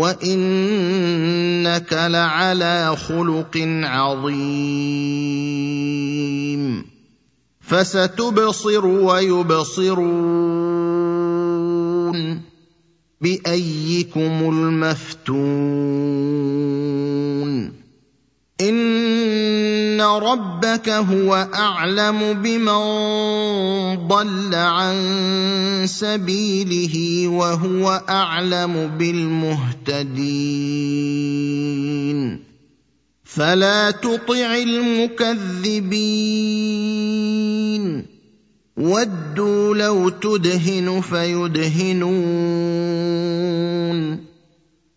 وانك لعلى خلق عظيم. فستبصر ويبصرون بايكم المفتون. ان ربك هو أعلم بمن ضل عن سبيله وهو أعلم بالمهتدين. فلا تطع المكذبين. ودوا لو تدهن فيدهنون.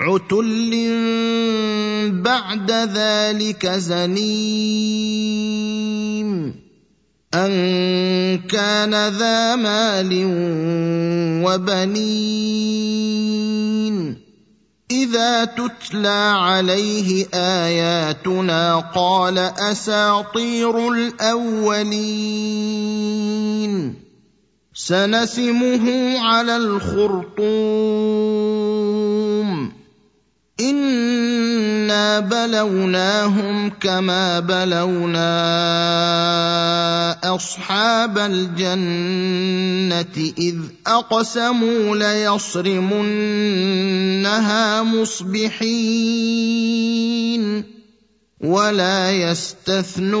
عتل بعد ذلك زنيم. أن كان ذا مال وبنين. إذا تتلى عليه آياتنا قال أساطير الأولين. سنسمه على الخرطوم. انا بلوناهم كما بلونا اصحاب الجنه اذ اقسموا ليصرمنها مصبحين ولا يستثنون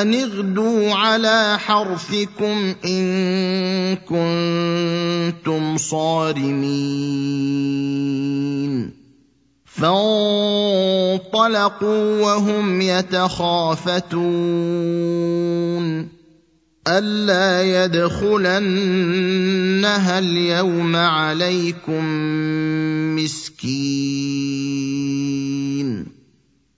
ان اغدوا على حرثكم ان كنتم صارمين فانطلقوا وهم يتخافتون الا يدخلنها اليوم عليكم مسكين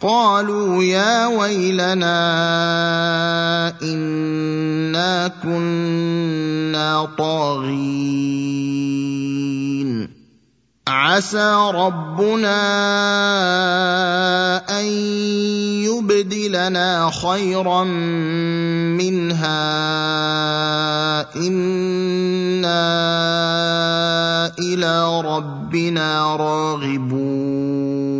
قالوا يا ويلنا إنا كنا طاغين. عسى ربنا أن يبدلنا خيرا منها. إنا إلى ربنا راغبون.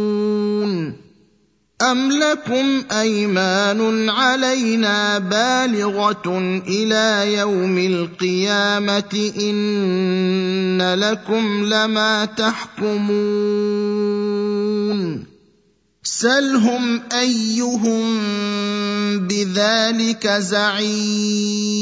أم لكم أيمان علينا بالغة إلى يوم القيامة إن لكم لما تحكمون سلهم أيهم بذلك زعيم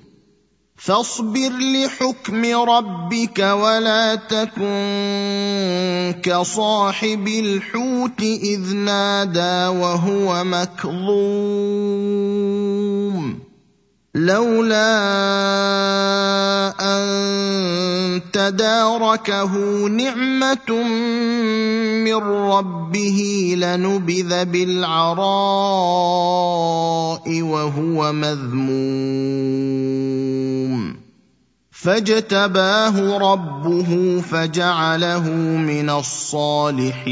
فاصبر لحكم ربك ولا تكن كصاحب الحوت إذ نادى وهو مكظوم. لولا أن تداركه نعمة من ربه لنبذ بالعراء وهو مذموم. فاجتباه ربه فجعله من الصالحين.